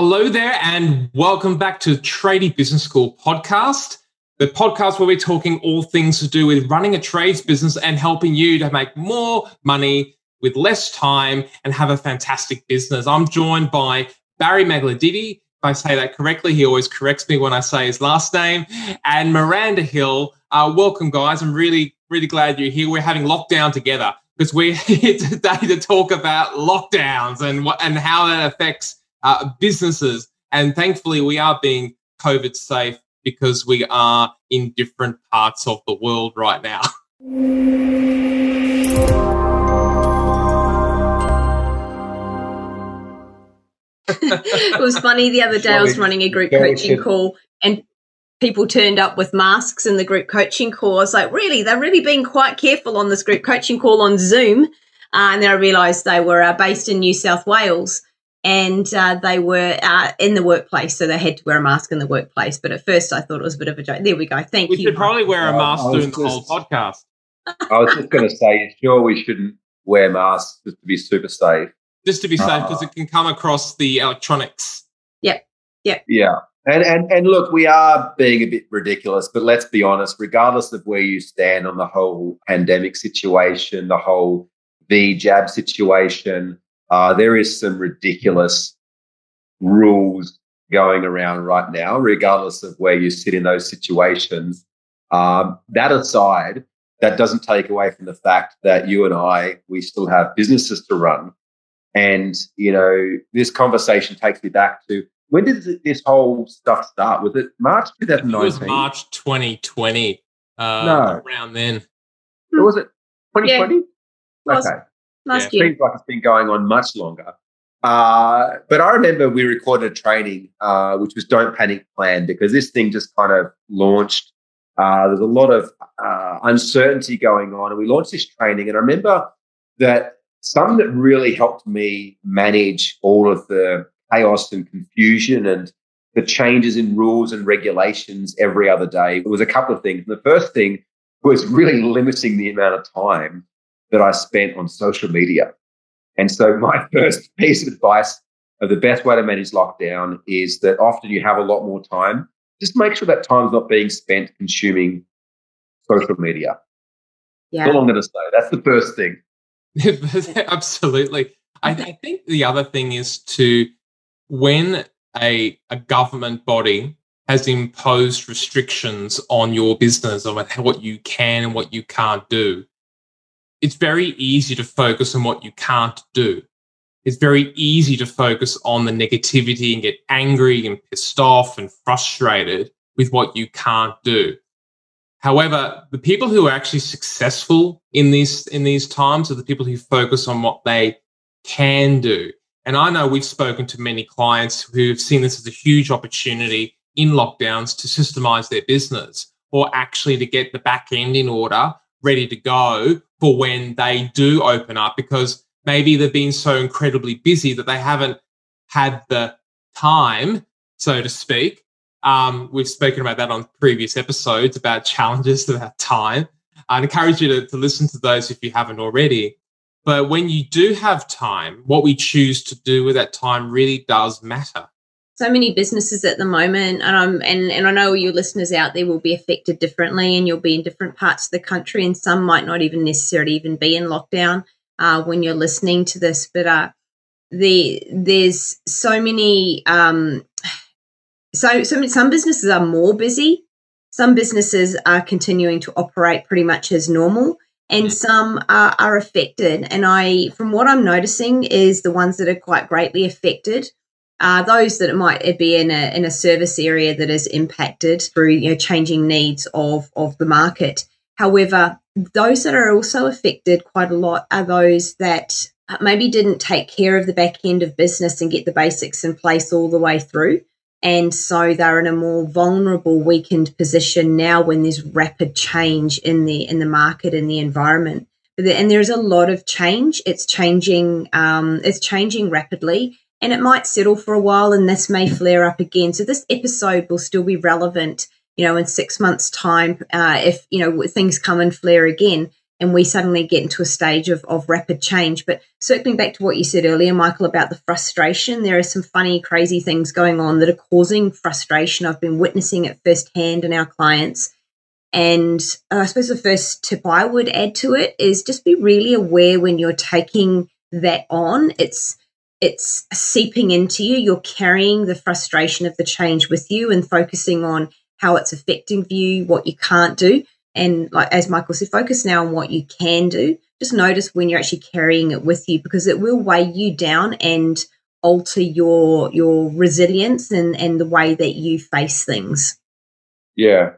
Hello there, and welcome back to Tradie Business School podcast, the podcast where we're talking all things to do with running a trades business and helping you to make more money with less time and have a fantastic business. I'm joined by Barry Magladidi. If I say that correctly, he always corrects me when I say his last name, and Miranda Hill. Uh, welcome, guys. I'm really, really glad you're here. We're having lockdown together because we're here today to talk about lockdowns and what and how that affects uh, businesses. And thankfully, we are being COVID safe because we are in different parts of the world right now. it was funny the other day. I was running a group coaching call and people turned up with masks in the group coaching call. I was like, really? They're really being quite careful on this group coaching call on Zoom. Uh, and then I realized they were uh, based in New South Wales and uh, they were uh, in the workplace, so they had to wear a mask in the workplace. But at first, I thought it was a bit of a joke. There we go. Thank we you. We should probably wear a mask during the whole podcast. I was just going to say, sure, we shouldn't wear masks just to be super safe. Just to be safe, because it can come across the electronics. Yep. Yep. Yeah. And, and and look, we are being a bit ridiculous, but let's be honest. Regardless of where you stand on the whole pandemic situation, the whole V jab situation, uh, there is some ridiculous rules going around right now, regardless of where you sit in those situations. Um, that aside, that doesn't take away from the fact that you and I, we still have businesses to run. And, you know, this conversation takes me back to when did this whole stuff start? Was it March 2019? It was March 2020. Uh, no. Around then. was it 2020? Yeah. Okay. Last yeah, year. Seems like it's been going on much longer. Uh, but I remember we recorded a training, uh, which was Don't Panic Plan, because this thing just kind of launched. Uh, there's a lot of uh, uncertainty going on. And we launched this training. And I remember that something that really helped me manage all of the chaos and confusion and the changes in rules and regulations every other day it was a couple of things. The first thing was really limiting the amount of time that I spent on social media. And so my first piece of advice of the best way to manage lockdown is that often you have a lot more time. Just make sure that time's not being spent consuming social media. Yeah. That's all I'm going to say. That's the first thing. Absolutely. I, I think the other thing is to when a, a government body has imposed restrictions on your business on what you can and what you can't do, it's very easy to focus on what you can't do. It's very easy to focus on the negativity and get angry and pissed off and frustrated with what you can't do. However, the people who are actually successful in these in these times are the people who focus on what they can do. And I know we've spoken to many clients who have seen this as a huge opportunity in lockdowns to systemize their business or actually to get the back end in order, ready to go for when they do open up because maybe they've been so incredibly busy that they haven't had the time, so to speak. Um, we've spoken about that on previous episodes about challenges about time. I'd encourage you to, to listen to those if you haven't already. But when you do have time, what we choose to do with that time really does matter so many businesses at the moment and I'm and, and I know your listeners out there will be affected differently and you'll be in different parts of the country and some might not even necessarily even be in lockdown uh, when you're listening to this but uh, the there's so many um, so, so some businesses are more busy. Some businesses are continuing to operate pretty much as normal and some are, are affected. And i from what i'm noticing is the ones that are quite greatly affected those that it might be in a in a service area that is impacted through you know changing needs of of the market. However, those that are also affected quite a lot are those that maybe didn't take care of the back end of business and get the basics in place all the way through. And so they're in a more vulnerable, weakened position now when there's rapid change in the in the market and the environment. And there's a lot of change. It's changing. Um, it's changing rapidly, and it might settle for a while and this may flare up again. So this episode will still be relevant, you know, in six months' time uh, if, you know, things come and flare again. and we suddenly get into a stage of, of rapid change. But circling back to what you said earlier, Michael, about the frustration, there are some funny, crazy things going on that are causing frustration. I've been witnessing it firsthand in our clients. And I suppose the first tip I would add to it is just be really aware when you're taking that on. It's it's seeping into you. You're carrying the frustration of the change with you and focusing on how it's affecting you, what you can't do. And like as Michael said, focus now on what you can do. Just notice when you're actually carrying it with you because it will weigh you down and alter your your resilience and, and the way that you face things. Yeah.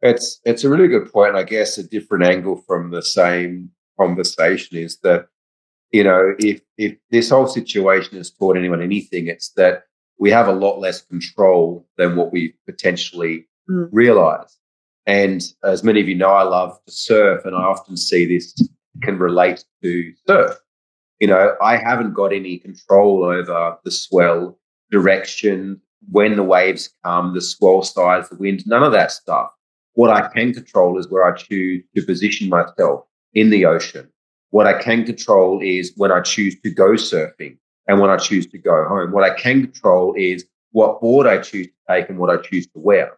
It's it's a really good point. I guess a different angle from the same conversation is that you know, if if this whole situation has taught anyone anything, it's that we have a lot less control than what we potentially mm. realize. And as many of you know, I love to surf, and I often see this can relate to surf. You know, I haven't got any control over the swell direction, when the waves come, the swell size, the wind, none of that stuff. What I can control is where I choose to position myself in the ocean what I can control is when I choose to go surfing and when I choose to go home. What I can control is what board I choose to take and what I choose to wear.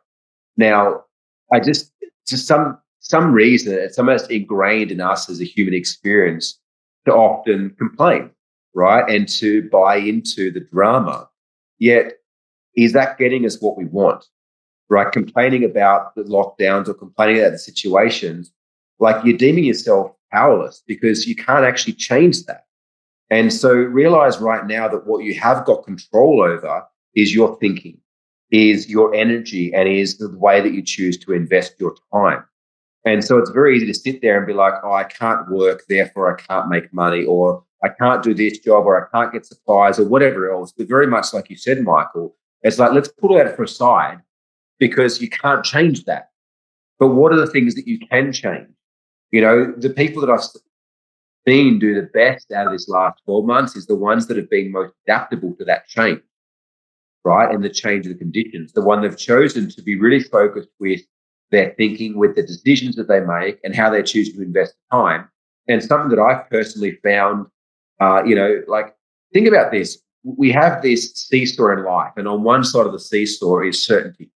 Now, I just, to some, some reason, it's almost ingrained in us as a human experience to often complain, right? And to buy into the drama. Yet, is that getting us what we want? Right? Complaining about the lockdowns or complaining about the situations, like you're deeming yourself powerless because you can't actually change that. And so realize right now that what you have got control over is your thinking, is your energy, and is the way that you choose to invest your time. And so it's very easy to sit there and be like, oh, I can't work, therefore I can't make money, or I can't do this job, or I can't get supplies, or whatever else. But very much like you said, Michael, it's like, let's put that for aside because you can't change that. But what are the things that you can change? You know, the people that I've seen do the best out of this last 12 months is the ones that have been most adaptable to that change, right? And the change of the conditions. The one they've chosen to be really focused with their thinking, with the decisions that they make and how they choose to invest time. And something that I've personally found, uh, you know, like think about this. We have this seesaw in life, and on one side of the seesaw is certainty.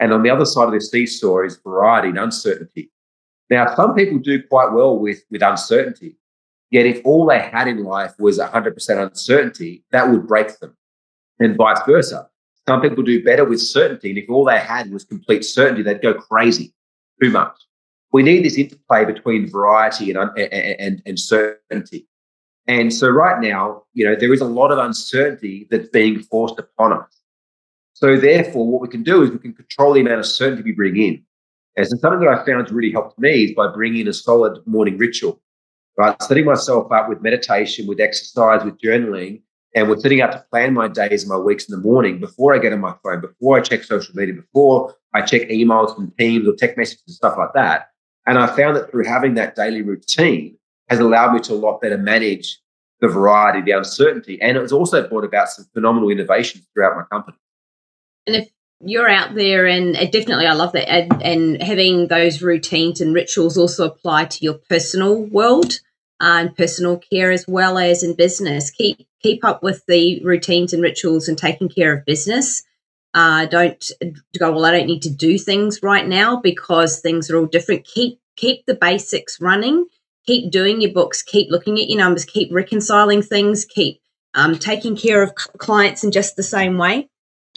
And on the other side of the seesaw is variety and uncertainty. Now, some people do quite well with, with uncertainty. Yet, if all they had in life was 100% uncertainty, that would break them, and vice versa. Some people do better with certainty. And if all they had was complete certainty, they'd go crazy too much. We need this interplay between variety and, and, and, certainty. And so, right now, you know, there is a lot of uncertainty that's being forced upon us. So, therefore, what we can do is we can control the amount of certainty we bring in. And so something that I found really helped me is by bringing in a solid morning ritual, right? Setting myself up with meditation, with exercise, with journaling, and with setting out to plan my days and my weeks in the morning before I get on my phone, before I check social media, before I check emails from teams or text messages and stuff like that. And I found that through having that daily routine has allowed me to a lot better manage the variety, the uncertainty. And it has also brought about some phenomenal innovations throughout my company. And if you're out there and definitely i love that and, and, having those routines and rituals also apply to your personal world uh, and personal care as well as in business. Keep keep up with the routines and rituals and taking care of business. Uh, don't go well i don't need to do things right now because things are all different. Keep keep the basics running. Keep doing your books. Keep looking at your numbers. Keep reconciling things. Keep um, taking care of clients in just the same way.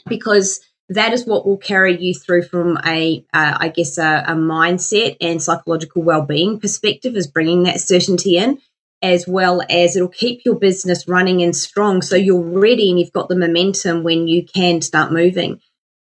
Because that is what will carry you through from a, uh, I guess, a, a mindset and psychological well-being perspective is bringing that certainty in, as well as it'll keep your business running and strong, so you're ready and you've got the momentum when you can start moving.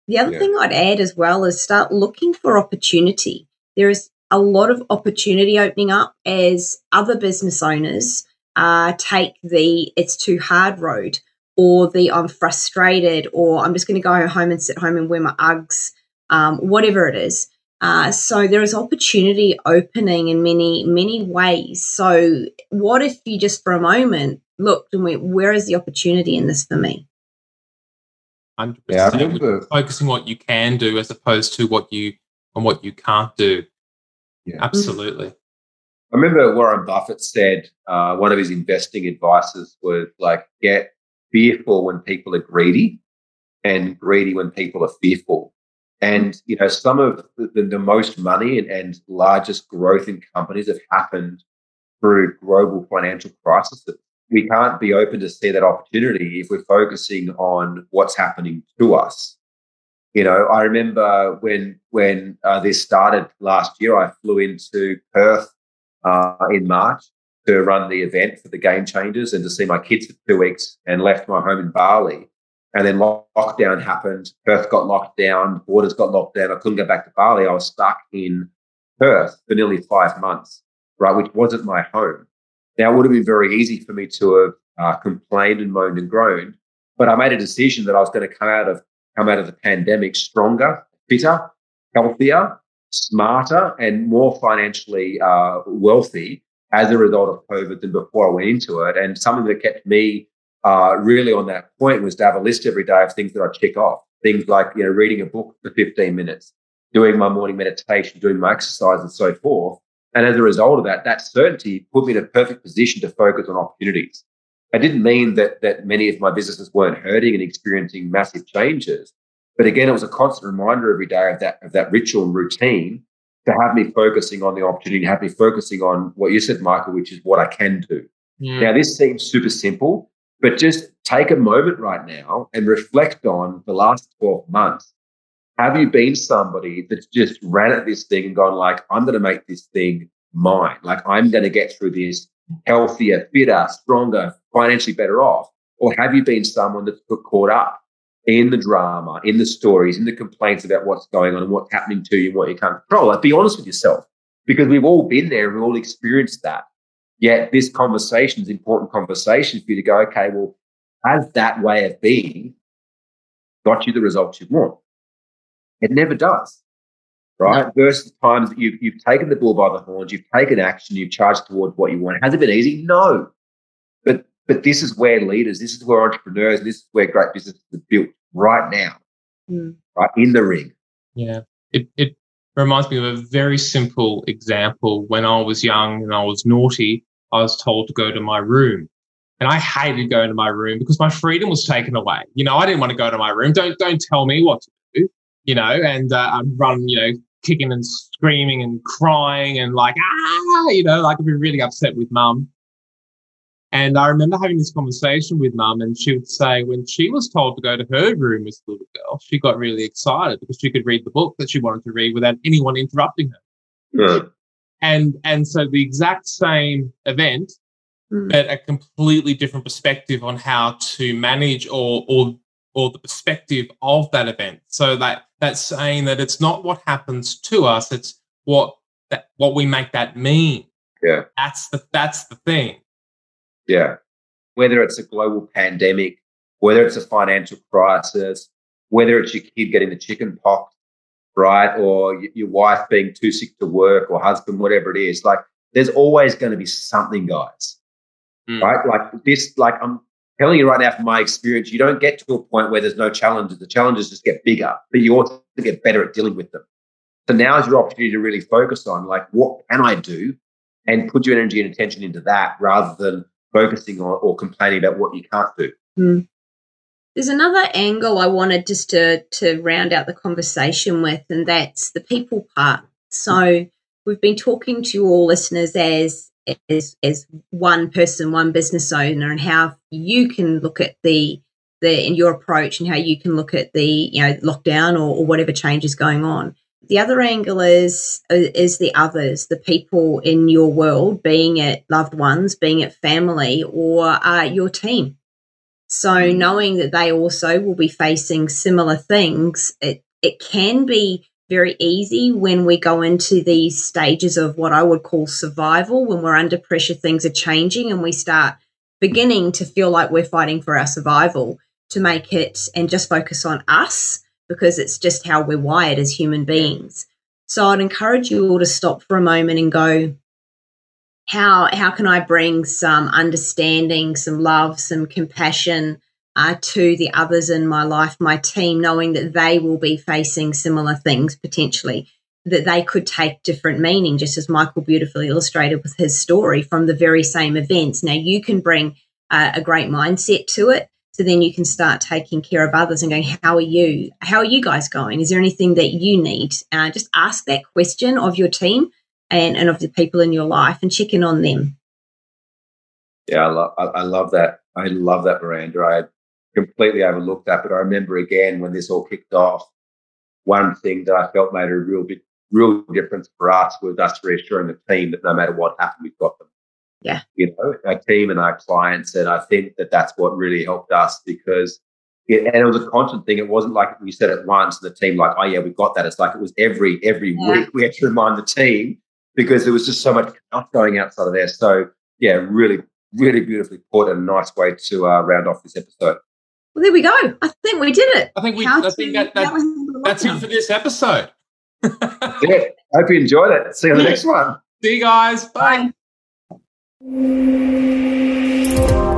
The other yeah. thing I'd add as well is start looking for opportunity. There is a lot of opportunity opening up as other business owners uh, take the it's too hard road or the I'm frustrated, or I'm just going to go home and sit home and wear my Uggs, um, whatever it is. Uh, so there is opportunity opening in many, many ways. So what if you just for a moment looked and went, where is the opportunity in this for me? 100%. Yeah, focusing what you can do as opposed to what you and what you can't do. Yeah. Absolutely. I remember Warren Buffett said uh, one of his investing advices was like, get fearful when people are greedy and greedy when people are fearful. And, you know, some of the, the most money and, and largest growth in companies have happened through global financial crises. We can't be open to see that opportunity if we're focusing on what's happening to us. You know, I remember when when uh, this started last year, I flew into Perth uh, in March to run the event for the Game Changers and to see my kids for two weeks, and left my home in Bali. And then lockdown happened. Perth got locked down. Borders got locked down. I couldn't go back to Bali. I was stuck in Perth for nearly five months, right, which wasn't my home. Now, it would have been very easy for me to have uh, complained and moaned and groaned, but I made a decision that I was going to come out of come out of the pandemic stronger, fitter, healthier, smarter, and more financially uh, wealthy as a result of COVID than before I went into it. And something that kept me uh, really on that point was to have a list every day of things that I check off. Things like you know reading a book for 15 minutes, doing my morning meditation, doing my exercise, and so forth. And as a result of that, that certainty put me in a perfect position to focus on opportunities. It didn't mean that that many of my businesses weren't hurting and experiencing massive changes, but again, it was a constant reminder every day of that of that ritual and routine to have me focusing on the opportunity, to have me focusing on what you said, Michael, which is what I can do. Yeah. Now, this seems super simple, but just take a moment right now and reflect on the last 12 months. Have you been somebody that's just ran at this thing and gone like, I'm going to make this thing mine. Like I'm going to get through this healthier, fitter, stronger, financially better off. Or have you been someone that's put caught up in the drama, in the stories, in the complaints about what's going on and what's happening to you and what you can't control? Like be honest with yourself because we've all been there and we've all experienced that. Yet this conversation is important conversation for you to go, okay, well, has that way of being got you the results you want? It never does. Right? Versus times that you've, you've taken the bull by the horns, you've taken action, you've charged towards what you want. Has it been easy? No. But but this is where leaders, this is where entrepreneurs, this is where great businesses are built right now. Mm. Right in the ring. Yeah. It it reminds me of a very simple example. When I was young and I was naughty, I was told to go to my room. And I hated going to my room because my freedom was taken away. You know, I didn't want to go to my room. Don't don't tell me what to do. You know, and uh, I'd run, you know, kicking and screaming and crying and like ah, you know, like I'd be really upset with mum. And I remember having this conversation with mum, and she would say when she was told to go to her room as a little girl, she got really excited because she could read the book that she wanted to read without anyone interrupting her. Yeah. And and so the exact same event, mm. but a completely different perspective on how to manage or or or the perspective of that event. So that that's saying that it's not what happens to us, it's what that what we make that mean. Yeah. That's the that's the thing. Yeah. Whether it's a global pandemic, whether it's a financial crisis, whether it's your kid getting the chicken pox, right? Or your wife being too sick to work or husband, whatever it is. Like there's always going to be something, guys. Mm. Right? Like this, like I'm telling you right now from my experience, you don't get to a point where there's no challenges. The challenges just get bigger, but you also get better at dealing with them. So now is your opportunity to really focus on like what can I do and put your energy and attention into that rather than focusing on or complaining about what you can't do. Mm. There's another angle I wanted just to to round out the conversation with, and that's the people part. So we've been talking to all listeners as as as one person, one business owner, and how you can look at the the in your approach and how you can look at the you know lockdown or, or whatever change is going on. The other angle is is the others, the people in your world, being it loved ones, being it family, or uh, your team. So mm. knowing that they also will be facing similar things, it it can be very easy when we go into these stages of what I would call survival, when we're under pressure, things are changing, and we start beginning to feel like we're fighting for our survival to make it and just focus on us because it's just how we're wired as human beings. So I'd encourage you all to stop for a moment and go, how how can I bring some understanding, some love, some compassion uh, to the others in my life, my team, knowing that they will be facing similar things potentially. that they could take different meaning, just as Michael beautifully illustrated with his story from the very same events. Now you can bring uh, a great mindset to it. So then you can start taking care of others and going, how are you? How are you guys going? Is there anything that you need? Uh, just ask that question of your team and, and of the people in your life and check in on them. Yeah, I love, I, love that. I love that, Miranda. I completely overlooked that, but I remember again when this all kicked off, one thing that I felt made a real big, real difference for us was us reassuring the team that no matter what happened, we've got them. Yeah. You know, our team and our clients. And I think that that's what really helped us because it, and it was a constant thing. It wasn't like we said it once and the team like, oh yeah, we got that. It's like it was every, every yeah. week we had to remind the team because there was just so much stuff going outside of there. So yeah, really, really beautifully put and a nice way to uh, round off this episode. Well, there we go. I think we did it. I think we. How I think that, that, that's it for this episode. yeah. Hope you enjoyed it. See you on the next one. See you guys. Bye. Bye. Thank you.